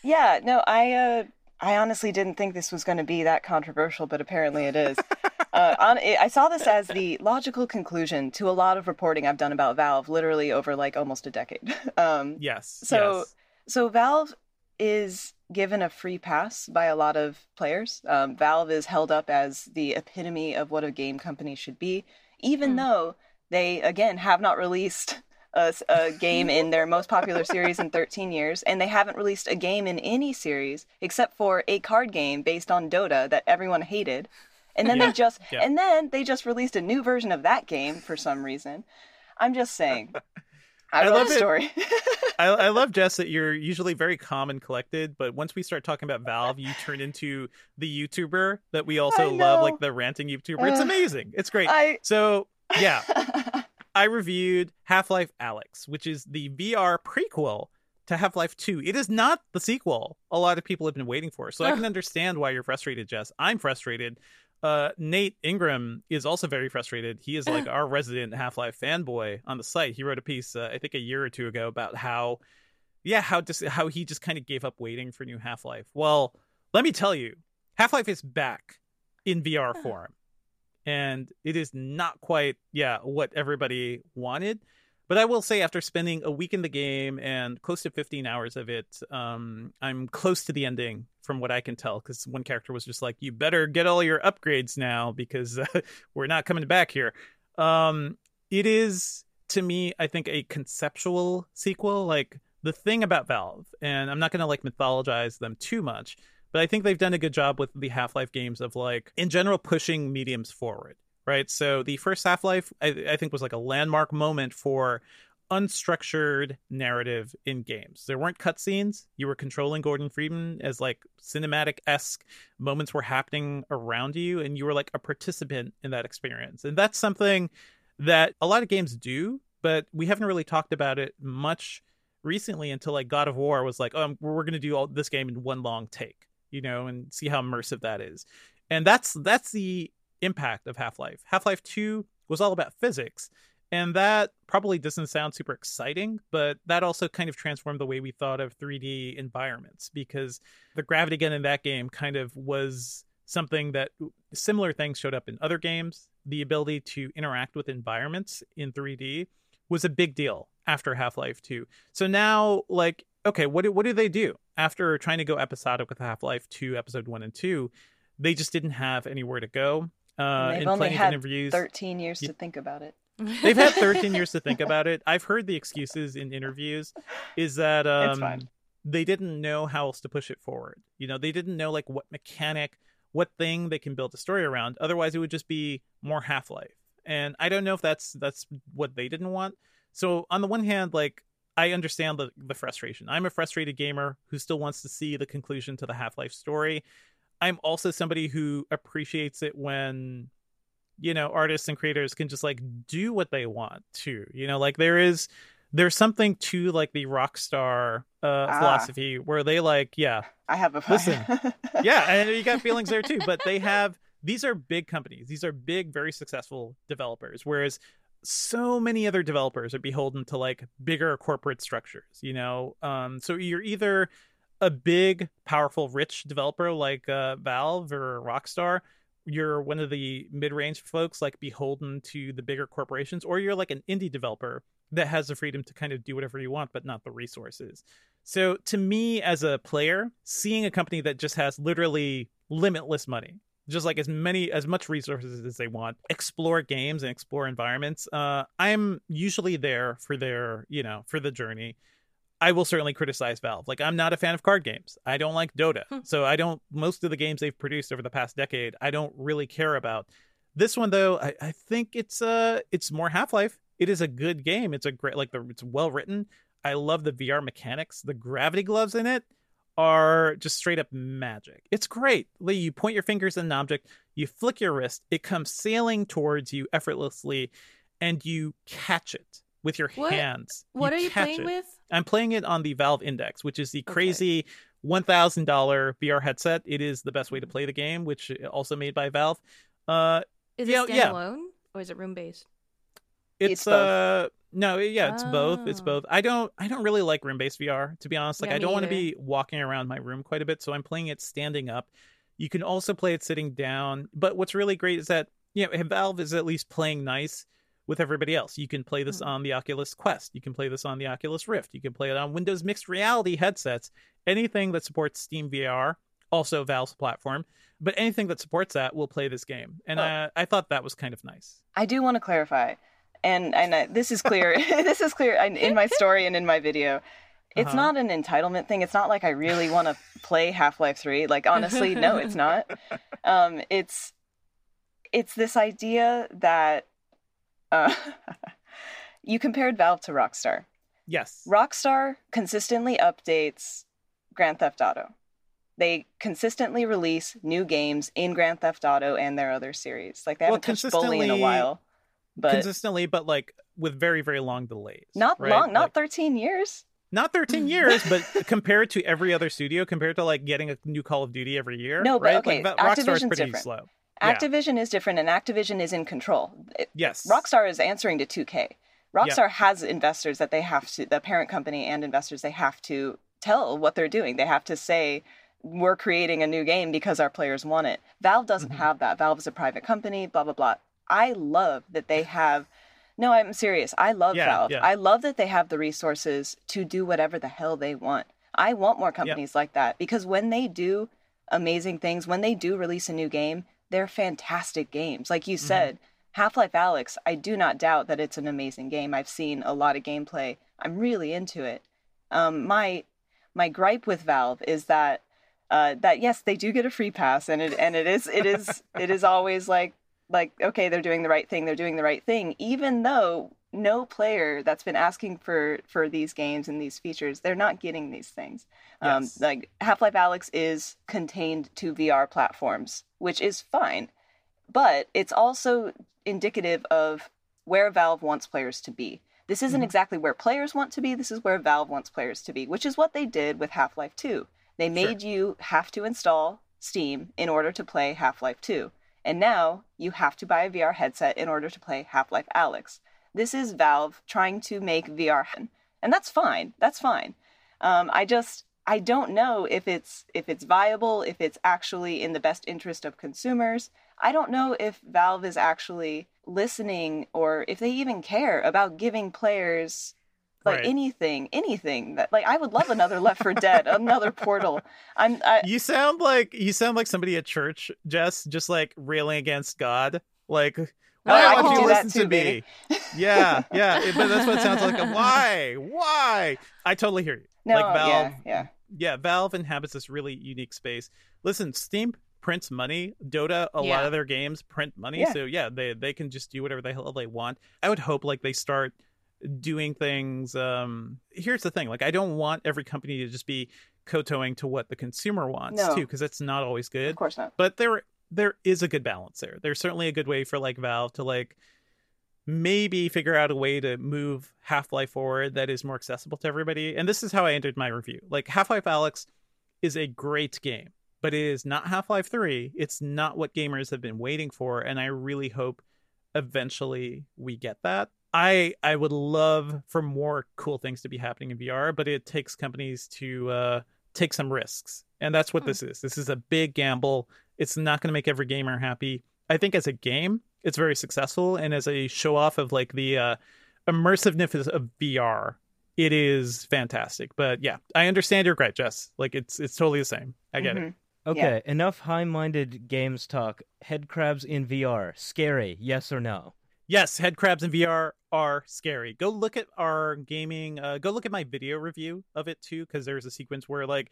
Yeah, no, I uh I honestly didn't think this was going to be that controversial, but apparently it is. uh, on, I saw this as the logical conclusion to a lot of reporting I've done about Valve, literally over like almost a decade. Um, Yes. So- yes. so Valve is given a free pass by a lot of players. Um, Valve is held up as the epitome of what a game company should be, even Hmm. though they again have not released a, a game in their most popular series in 13 years, and they haven't released a game in any series except for a card game based on Dota that everyone hated. And then Yeah, they just yeah. and then they just released a new version of that game for some reason. I'm just saying. I, I love the story. I, I love Jess that you're usually very calm and collected, but once we start talking about Valve, you turn into the YouTuber that we also love, like the ranting YouTuber. It's amazing. It's great. I So yeah, I reviewed Half Life Alyx, which is the VR prequel to Half Life 2. It is not the sequel a lot of people have been waiting for. So I can understand why you're frustrated, Jess. I'm frustrated. Uh, Nate Ingraham is also very frustrated. He is like our resident Half Life fanboy on the site. He wrote a piece, uh, I think, a year or two ago about how, yeah, how just how he just kind of gave up waiting for new Half Life. Well, let me tell you, Half Life is back in VR form, and it is not quite, yeah, what everybody wanted. But I will say, after spending a week in the game and close to 15 hours of it, um, I'm close to the ending from what I can tell. Because one character was just like, "You better get all your upgrades now because uh, we're not coming back here." Um, it is to me, I think, a conceptual sequel. Like the thing about Valve, and I'm not going to like mythologize them too much, but I think they've done a good job with the Half Life games of like, in general, pushing mediums forward right? So the first Half Life, I, I, think, was like a landmark moment for unstructured narrative in games. There weren't cutscenes. You were controlling Gordon Freeman as like cinematic esque moments were happening around you, and you were like a participant in that experience. And that's something that a lot of games do, but we haven't really talked about it much recently until like God of War was like, oh, we're going to do all this game in one long take, you know, and see how immersive that is. And that's that's the impact of Half Life. Half Life 2 was all about physics. And that probably doesn't sound super exciting, but that also kind of transformed the way we thought of 3D environments because the gravity gun in that game kind of was something that similar things showed up in other games. The ability to interact with environments in 3D was a big deal after Half Life 2. So now, like, okay, what do, what do they do after trying to go episodic with Half Life 2, episode 1 and 2? They just didn't have anywhere to go. Uh, they've only had interviews. 13 years to think about it. They've had 13 years to think about it. I've heard the excuses in interviews is that um, they didn't know how else to push it forward. You know, they didn't know like what mechanic, what thing they can build a story around. Otherwise, it would just be more Half Life. And I don't know if that's that's what they didn't want. So on the one hand, like I understand the the frustration. I'm a frustrated gamer who still wants to see the conclusion to the Half Life story. I'm also somebody who appreciates it when you know artists and creators can just like do what they want to. You know, like there is there's something to like the rockstar uh ah. philosophy where they like yeah i have a listen yeah and you got feelings there too but they have these are big companies these are big very successful developers whereas so many other developers are beholden to like bigger corporate structures you know um so you're either a big, powerful, rich developer like uh, Valve or Rockstar, you're one of the mid-range folks like beholden to the bigger corporations, or you're like an indie developer that has the freedom to kind of do whatever you want, but not the resources. So to me, as a player, seeing a company that just has literally limitless money, just like as many as much resources as they want explore games and explore environments uh i'm usually there for their you know for the journey I will certainly criticize Valve. Like I'm not a fan of card games. I don't like Dota. Hmm. So I don't most of the games they've produced over the past decade, I don't really care about. This one though, I, I think it's uh it's more Half-Life. It is a good game. It's a great like the it's well written. I love the VR mechanics. The gravity gloves in it are just straight up magic. It's great. You point your fingers at an object, you flick your wrist, it comes sailing towards you effortlessly, and you catch it with your what? hands. What you are you playing it. with? I'm playing it on the Valve Index, which is the crazy okay. $1,000 VR headset. It is the best way to play the game, which also made by Valve. Uh, is it standalone yeah. or is it room based? It's, it's uh no, yeah, it's oh. both. It's both. I don't I don't really like room based VR to be honest. Like yeah, I don't want to be walking around my room quite a bit, so I'm playing it standing up. You can also play it sitting down, but what's really great is that you know Valve is at least playing nice with everybody else. You can play this hmm. on the Oculus Quest. You can play this on the Oculus Rift. You can play it on Windows Mixed Reality headsets. Anything that supports Steam VR, also Valve's platform, but anything that supports that will play this game. And oh. I, I thought that was kind of nice. I do want to clarify, and and this is clear. this is clear in my story and in my video. It's uh-huh. not an entitlement thing. It's not like I really want to play Half Life Three. Like honestly, no, it's not. Um, it's it's this idea that uh, you compared Valve to Rockstar. Yes. Rockstar consistently updates Grand Theft Auto. They consistently release new games in Grand Theft Auto and their other series. Like they haven't touched Bully in a while. But consistently, but like with very, very long delays. Not right? long, not like, 13 years. not 13 years, but compared to every other studio, compared to like getting a new Call of Duty every year. No, but right? okay, like, Rockstar's Activision's pretty different. slow. Yeah. Activision is different, and Activision is in control. It- Yes. Rockstar is answering to 2K. Rockstar has investors that they have to, the parent company and investors, they have to tell what they're doing. They have to say, we're creating a new game because our players want it. Valve doesn't Mm-hmm. have that. Valve is a private company, blah, blah, blah. I love that they have. No, I'm serious. I love Yeah, Valve. yeah. I love that they have the resources to do whatever the hell they want. I want more companies like that because when they do amazing things, when they do release a new game, they're fantastic games. Like you Mm-hmm. said, Half Life Alyx, I do not doubt that it's an amazing game. I've seen a lot of gameplay. I'm really into it. Um, my my gripe with Valve is that uh, that yes, they do get a free pass, and it and it is it is it is always like like okay, they're doing the right thing, they're doing the right thing, even though no player that's been asking for for these games and these features, they're not getting these things. Um, like Half Life Alyx is contained to VR platforms, which is fine, but it's also indicative of where Valve wants players to be. This isn't exactly where players want to be. This is where Valve wants players to be, which is what they did with Half Life 2. They made you have to install Steam in order to play Half Life 2. And now you have to buy a VR headset in order to play Half Life Alyx. This is Valve trying to make VR, and that's fine. That's fine. Um, I just I don't know if it's if it's viable, if it's actually in the best interest of consumers. I don't know if Valve is actually listening or if they even care about giving players like Right. anything, anything that like I would love another Left for Dead, another Portal. I'm I, You sound like you sound like somebody at church, Jess, just like railing against God. Like, oh, why I won't you listen too, to baby. me? Yeah, yeah. it- but that's what it sounds like. Why? Why? I totally hear you. no, like Valve, yeah, yeah. yeah, Valve inhabits this really unique space. Listen, Steam prints money. Dota, a lot of their games print money. Yeah. So yeah, they they can just do whatever the hell they want. I would hope like they start doing things um here's the thing like i don't want every company to just be kowtowing to what the consumer wants No. too because it's not always good. Of course not. but there there is a good balance there. There's certainly a good way for like valve to like maybe figure out a way to move half-life forward that is more accessible to everybody. And this is how i entered my review. Like half-life alyx is a great game but it is not half-life 3 it's not what gamers have been waiting for and i really hope eventually we get that i i would love for more cool things to be happening in vr but it takes companies to uh take some risks and that's what Hmm. this is this is a big gamble it's not going to make every gamer happy i think as a game it's very successful and as a show off of like the uh immersiveness of vr it is fantastic but yeah i understand your gripe jess like it's it's totally the same i get it Mhm. Okay, enough high-minded games talk. Headcrabs in VR, scary? Yes or no? Yes, head crabs in VR are scary. Go look at our gaming. Uh, go look at my video review of it too, because there's a sequence where like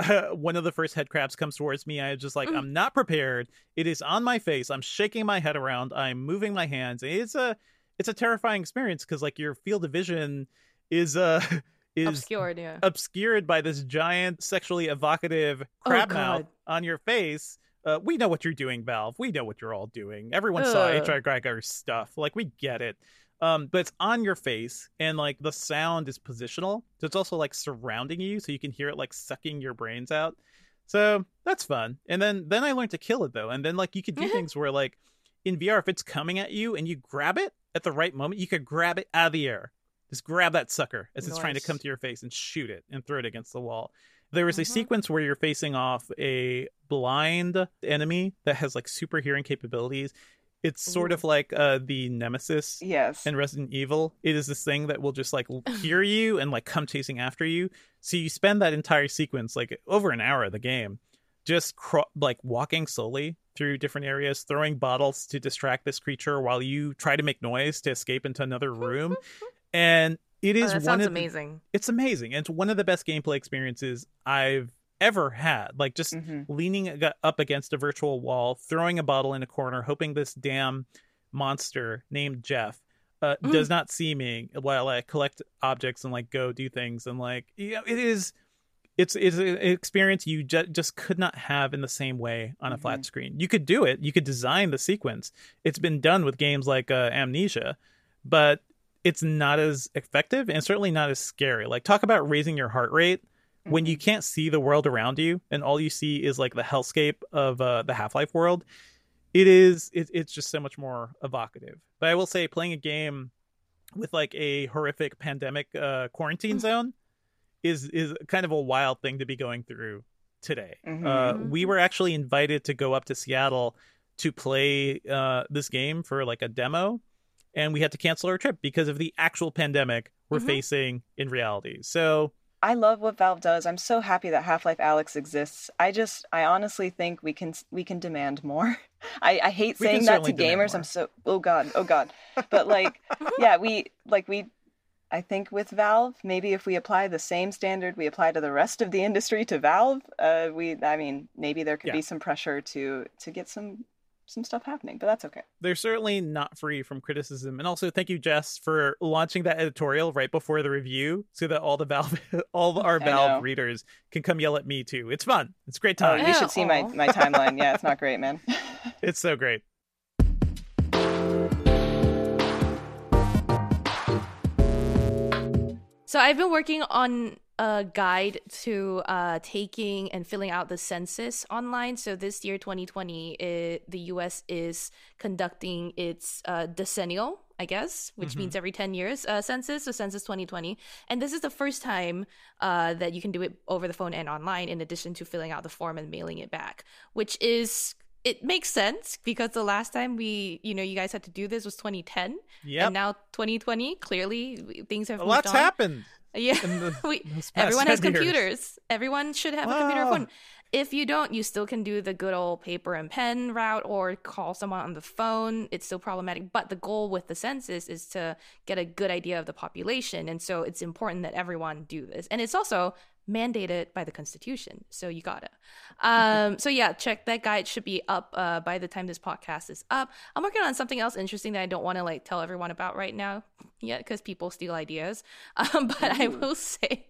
one of the first head crabs comes towards me. I am just like, Mm. I'm not prepared. It is on my face. I'm shaking my head around. I'm moving my hands. It's a it's a terrifying experience because like your field of vision is uh is Obscured, yeah. obscured by this giant sexually evocative crab mouth on your face. Uh, we know what you're doing, Valve. We know what you're all doing. Everyone saw HR Giger's stuff. Like we get it. Um, but it's on your face, and like the sound is positional, so it's also like surrounding you, so you can hear it like sucking your brains out. So that's fun. And then then I learned to kill it though, and then like you could do things where like in VR, if it's coming at you and you grab it at the right moment, you could grab it out of the air. Just grab that sucker as it's trying to come to your face and shoot it and throw it against the wall. There was a Mhm. sequence where you're facing off a blind enemy that has like super hearing capabilities. It's sort Ooh. of like uh, the Nemesis Yes. in Resident Evil. It is this thing that will just like hear you and like come chasing after you. So you spend that entire sequence, like over an hour of the game, just cro- like walking slowly through different areas, throwing bottles to distract this creature while you try to make noise to escape into another room. and it Oh, is that one sounds of the- amazing. it's amazing. It's one of the best gameplay experiences I've ever had. Like just Mhm. leaning up against a virtual wall, throwing a bottle in a corner, hoping this damn monster named Jeff uh, Mm. does not see me while I collect objects and like go do things. And like, you know, it is. It's it's an experience you ju- just could not have in the same way on a flat screen. You could do it. You could design the sequence. It's been done with games like uh, Amnesia, but it's not as effective and certainly not as scary. Like talk about raising your heart rate mm-hmm. when you mm-hmm. can't see the world around you and all you see is like the hellscape of uh, the Half-Life world. It is it, it's just so much more evocative. But I will say playing a game with like a horrific pandemic uh, quarantine zone is is kind of a wild thing to be going through today. Mm-hmm. Uh, we were actually invited to go up to Seattle to play uh, this game for like a demo, and we had to cancel our trip because of the actual pandemic we're mm-hmm. facing in reality. So I love what Valve does. I'm so happy that Half-Life Alyx exists. I just, I honestly think we can we can demand more. I, I hate saying that to gamers. I'm so oh god, oh god. But like, yeah, we like we I think with Valve, maybe if we apply the same standard we apply to the rest of the industry to Valve, uh, we I mean maybe there could yeah. be some pressure to to get some some stuff happening, but that's okay. They're certainly not free from criticism. And also thank you Jess for launching that editorial right before the review so that all the Valve all our Valve readers can come yell at me too. It's fun. It's great oh, time. Oh, you should see my my timeline. Yeah, it's not great, man. it's so great. So I've been working on a guide to uh, taking and filling out the census online. So this year, 2020, it, the U.S. is conducting its uh, decennial, I guess, which mm-hmm. means every 10 years uh, census, so census 2020. And this is the first time uh, that you can do it over the phone and online, in addition to filling out the form and mailing it back, which is it makes sense because the last time we, you know, you guys had to do this was 2010. Yeah. And now 2020, clearly things have a lot's on. happened. Yeah. The, we, everyone has computers. Years. Everyone should have wow. a computer phone. If you don't, you still can do the good old paper and pen route or call someone on the phone. It's still problematic. But the goal with the census is to get a good idea of the population. And so it's important that everyone do this. And it's also mandated by the constitution. So you gotta. Um so yeah check that guide should be up uh by the time this podcast is up. I'm working on something else interesting that i don't want to like tell everyone about right now yet because people steal ideas. Um but Ooh. i will say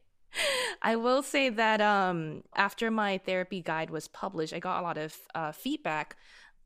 I will say that um, after my therapy guide was published, I got a lot of uh, feedback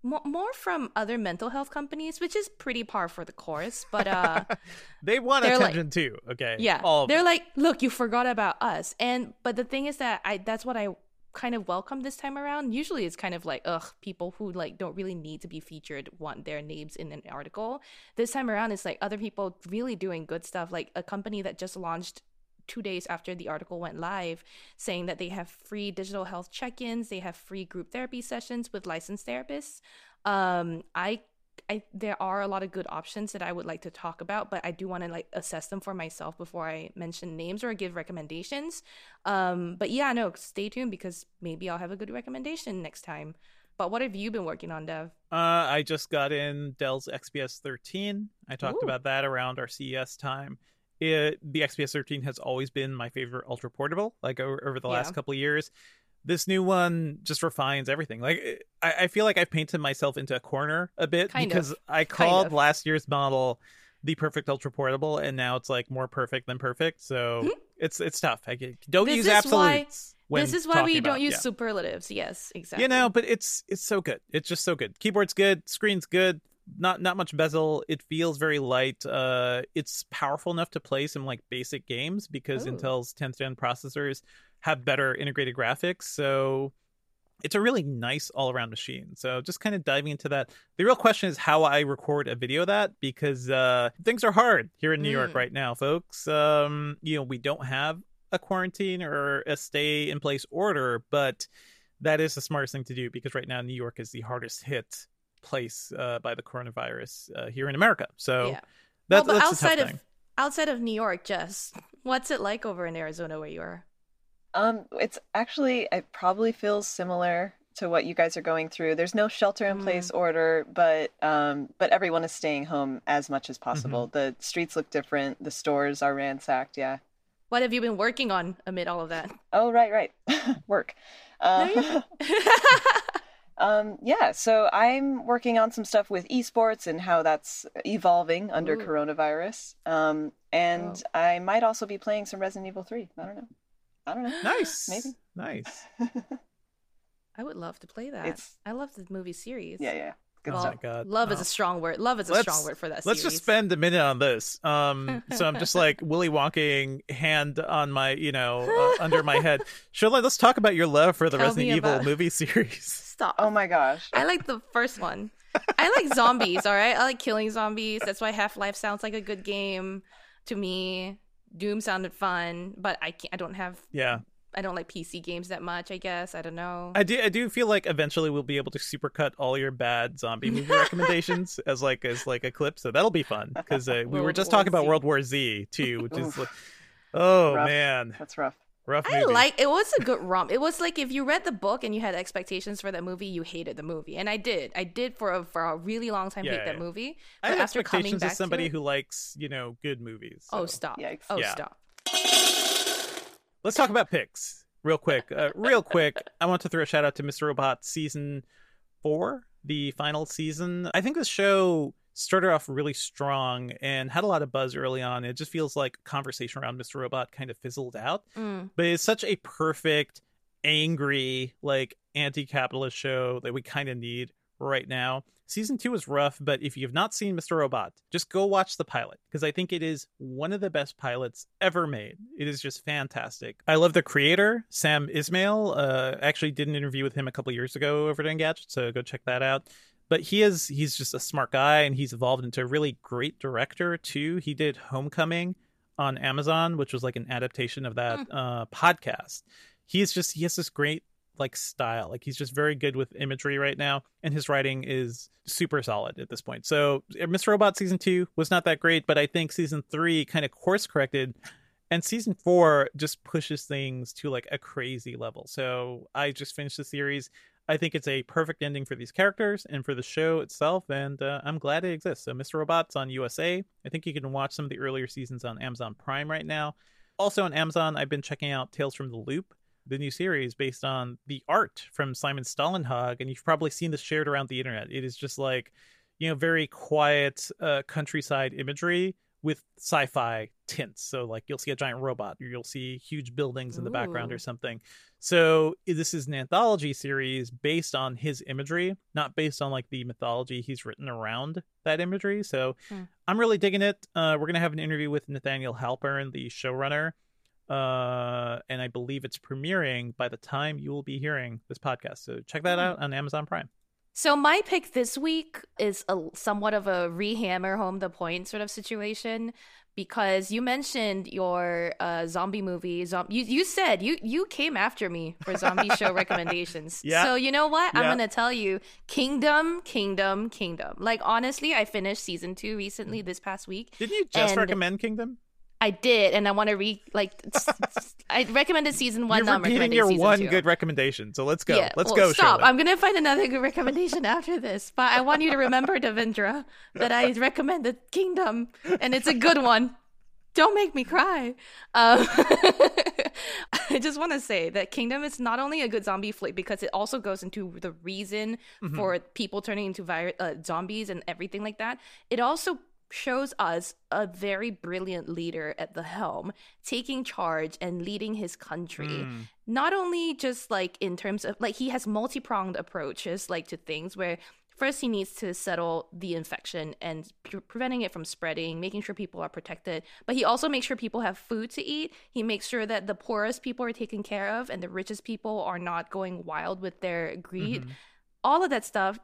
more from other mental health companies, which is pretty par for the course. But uh, they want attention like, too. Okay, yeah, they're like, look, you forgot about us. And but the thing is that I that's what I kind of welcome this time around. Usually, it's kind of like, ugh, people who like don't really need to be featured want their names in an article. This time around, it's like other people really doing good stuff, like a company that just launched two days after the article went live, saying that they have free digital health check ins, they have free group therapy sessions with licensed therapists. Um, I I, there are a lot of good options that I would like to talk about, but I do want to like assess them for myself before I mention names or give recommendations. Um, but yeah, no, stay tuned because maybe I'll have a good recommendation next time. But what have you been working on, Dev? Uh, I just got in Dell's XPS 13. I talked Ooh. about that around our CES time it, the XPS 13 has always been my favorite ultra portable. Like over, over the yeah. last couple of years, this new one just refines everything. Like I, I, feel like I've painted myself into a corner a bit kind because of. I called kind of. last year's model the perfect ultra portable, and now it's like more perfect than perfect. So mm-hmm. it's it's tough. I don't this use absolutes. Why, this is why we don't use yeah. superlatives. Yes, exactly. You know, but it's it's so good. It's just so good. Keyboard's good. Screen's good not not much bezel. It feels very light. Uh, it's powerful enough to play some like basic games because Ooh. Intel's 10th gen processors have better integrated graphics. So it's a really nice all around machine. So just kind of diving into that. The real question is how I record a video that because uh, things are hard here in New mm. York right now, folks. Um, you know, we don't have a quarantine or a stay in place order, but that is the smartest thing to do because right now New York is the hardest hit place uh, by the coronavirus uh, here in America. So yeah. that's, well, but that's outside of outside of New York, Jess, what's it like over in Arizona where you are? Um, it's actually it probably feels similar to what you guys are going through. There's no shelter in place mm. order, but um, but everyone is staying home as much as possible. Mm-hmm. The streets look different. The stores are ransacked. Yeah. What have you been working on amid all of that? Oh, right, right. Work. Uh, no, Um, yeah, so I'm working on some stuff with esports and how that's evolving under Ooh. coronavirus. Um, and oh. I might also be playing some Resident Evil 3. I don't know. I don't know. Nice. Maybe. Nice. I would love to play that. It's, I love the movie series. Yeah, yeah. Good stuff. my god. Love is Oh. a strong word. Love is a strong word for that. Let's series. just spend a minute on this. Um, so I'm just like Willy Wonking hand on my, you know, uh, under my head. Cherlynn, let's talk about your love for the Tell Resident Evil about- movie series. Stop. Oh my gosh. I like the first one. I like zombies, all right? I like killing zombies. That's why Half Life sounds like a good game to me. Doom sounded fun, but I can't I don't have Yeah, I don't like PC games that much, I guess. I don't know. I do. I do feel like eventually we'll be able to supercut all your bad zombie movie recommendations as like as like a clip. So that'll be fun because uh, we were just War talking about World War Z too, which is like, oh Rough. man, That's rough. rough I like it was a good romp. It was like if you read the book and you had expectations for that movie, you hated the movie. And I did. I did for a for a really long time Yeah, hate that yeah. movie. I But have after coming expectations back as somebody to it, who likes you know good movies. Oh stop. Yikes. Oh Yeah. stop. Let's talk about picks real quick. Uh, real quick, I want to throw a shout out to Mr. Robot season four, the final season. I think this show started off really strong and had a lot of buzz early on. It just feels like conversation around Mr. Robot kind of fizzled out, Mm. but it's such a perfect, angry, like anti-capitalist show that we kind of need right now. Season two is rough, but if you have not seen Mr. Robot, just go watch the pilot because I think it is one of the best pilots ever made. It is just fantastic. I love the creator, Sam Esmail. Uh, actually, did an interview with him a couple years ago over at Engadget, so go check that out. But he is he's just a smart guy, and he's evolved into a really great director too. He did Homecoming on Amazon, which was like an adaptation of that uh, podcast. He's just he has this great like style. Like he's just very good with imagery right now, and his writing is super solid at this point. So Mr. Robot season two was not that great, but I think season three kind of course corrected, and season four just pushes things to like a crazy level. So I just finished the series. I think it's a perfect ending for these characters and for the show itself, and uh, I'm glad it exists. So Mr. Robot's on USA. I think you can watch some of the earlier seasons on Amazon Prime right now. Also on Amazon, I've been checking out Tales from the Loop, the new series based on the art from Simon Stålenhag, and you've probably seen this shared around the internet. It is just like, you know, very quiet uh, countryside imagery with sci-fi tints. So like you'll see a giant robot, or you'll see huge buildings in the background or something. So this is an anthology series based on his imagery, not based on like the mythology he's written around that imagery. So Hmm. I'm really digging it. Uh, we're gonna have an interview with Nathaniel Halpern, the showrunner, uh, and I believe it's premiering by the time you will be hearing this podcast. So check that Hmm. out on Amazon Prime. So my pick this week is a somewhat of a rehammer home the point sort of situation because you mentioned your uh, zombie movie. Zom- you you said you you came after me for zombie show recommendations. Yeah. So you know what? I'm gonna tell you, Kingdom, Kingdom, Kingdom. Like honestly, I finished season two recently this past week. Didn't you just recommend Kingdom? I did, and I want to re like. I recommended season one. You're I'm repeating your one two. good recommendation. So let's go. Yeah, let's well, go. Stop! Cherlynn. I'm gonna find another good recommendation after this, but I want you to remember, Devindra, that I recommended Kingdom, and it's a good one. Don't make me cry. Um, I just want to say that Kingdom is not only a good zombie flick because it also goes into the reason Mm-hmm. for people turning into uh, zombies and everything like that. It also shows us a very brilliant leader at the helm taking charge and leading his country Mm. not only just like in terms of like he has multi-pronged approaches like to things where first he needs to settle the infection and pre- preventing it from spreading making sure people are protected but he also makes sure people have food to eat he makes sure that the poorest people are taken care of and the richest people are not going wild with their greed Mhm. all of that stuff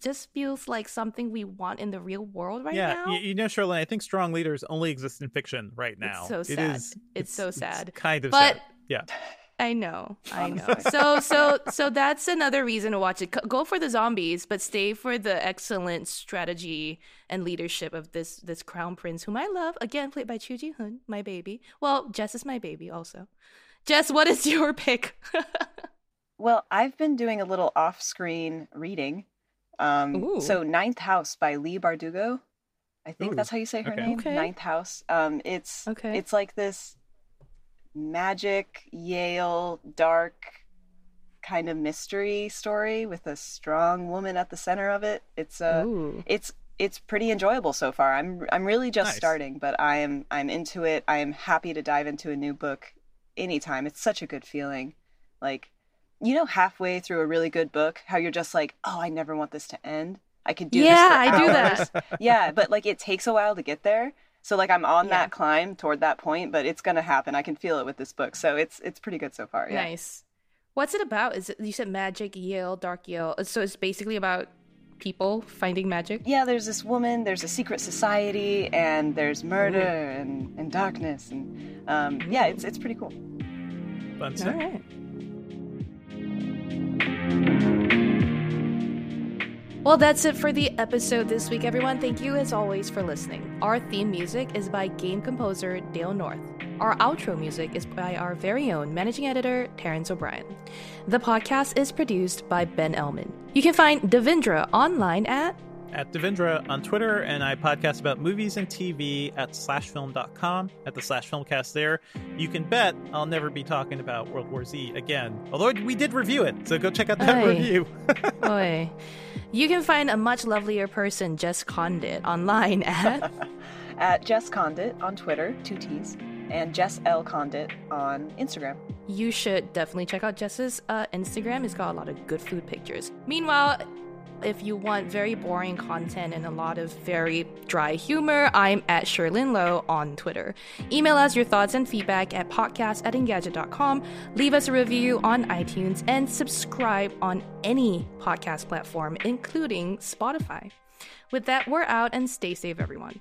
just feels like something we want in the real world right yeah, now you, you know, Cherlynn, I think strong leaders only exist in fiction right now. It's so sad. is- It's so sad. kind of But- sad. Yeah. I know, I know. So, so, so that's another reason to watch it. Go for the zombies, but stay for the excellent strategy and leadership of this this crown prince, whom I love. Again, played by Ju Ji Hoon, my baby. Well, Jess is my baby, also. Jess, what is your pick? Well, I've been doing a little off-screen reading. Um, Ooh. so Ninth House by Leigh Bardugo. I think Ooh, that's how you say her okay. name. Okay. Ninth House. Um, it's Okay. it's like this magic Yale dark kind of mystery story with a strong woman at the center of it. It's uh Ooh. it's it's pretty enjoyable so far. I'm I'm really just Nice. starting, but I am I'm into it. I am happy to dive into a new book anytime. It's such a good feeling. Like you know halfway through a really good book how you're just like, "Oh, I never want this to end." I could do this. yeah, this. I do hours. that. yeah, but like it takes a while to get there. So like I'm on Yeah. that climb toward that point, but it's gonna happen. I can feel it with this book. So it's it's pretty good so far. Yeah. Nice. What's it about? Is it you said magic Yale, dark Yale? So it's basically about people finding magic. Yeah, there's this woman, there's a secret society, and there's murder and, and darkness, and um, yeah, it's it's pretty cool. Fun All stuff. right. Well, that's it for the episode this week, everyone. Thank you, as always, for listening. Our theme music is by game composer Dale North. Our outro music is by our very own managing editor, Terrence O'Brien. The podcast is produced by Ben Ellman. You can find Devindra online at At Devindra on Twitter, and I podcast about movies and TV at slashfilm.com, at the Slash Filmcast there. You can bet I'll never be talking about World War Z again. Although we did review it, so go check out that Aye. review. Oi. You can find a much lovelier person, Jess Conditt, online at At Jess Conditt on Twitter, two T's, and Jess L Conditt on Instagram. you should definitely check out Jess's uh, Instagram. It's got a lot of good food pictures. Meanwhile, if you want very boring content and a lot of very dry humor, I'm at Cherlynn Low on Twitter. Email us your thoughts and feedback at podcast at engadget.com. Leave us a review on iTunes and subscribe on any podcast platform, including Spotify. With that, we're out and stay safe, everyone.